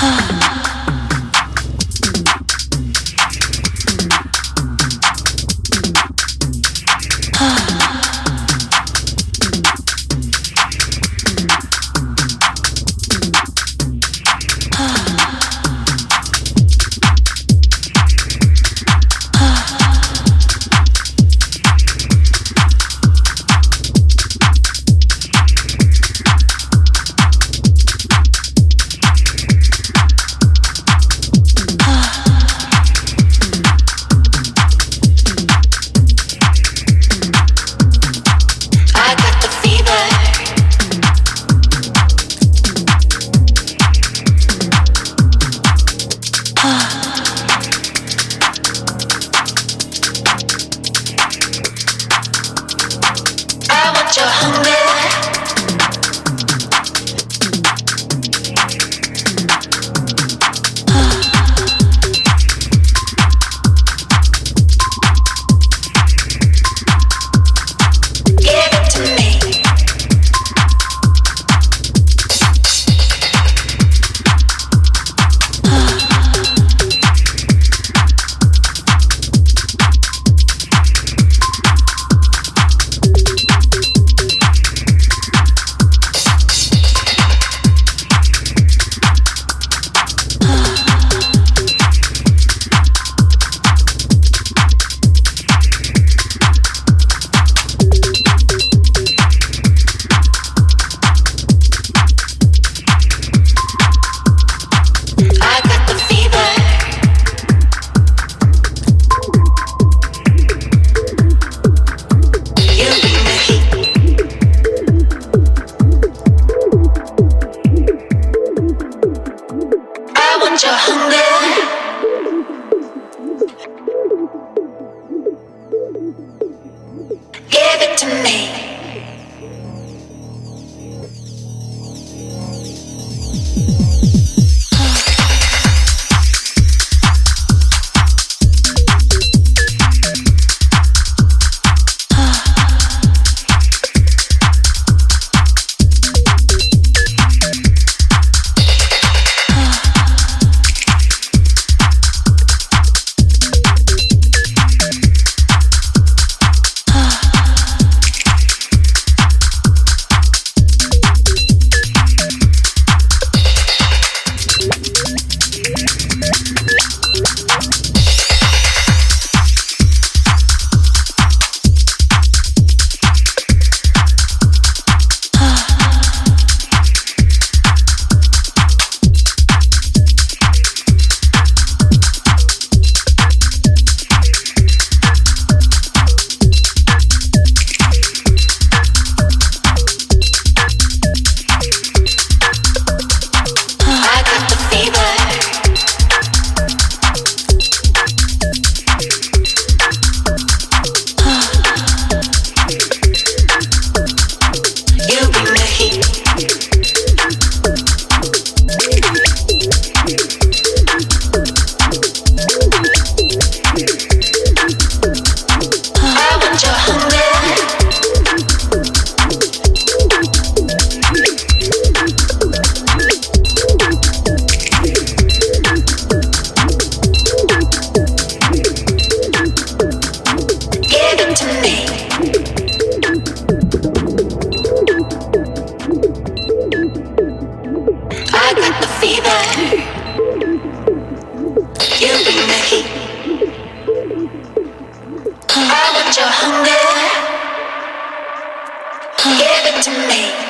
Ah. To me.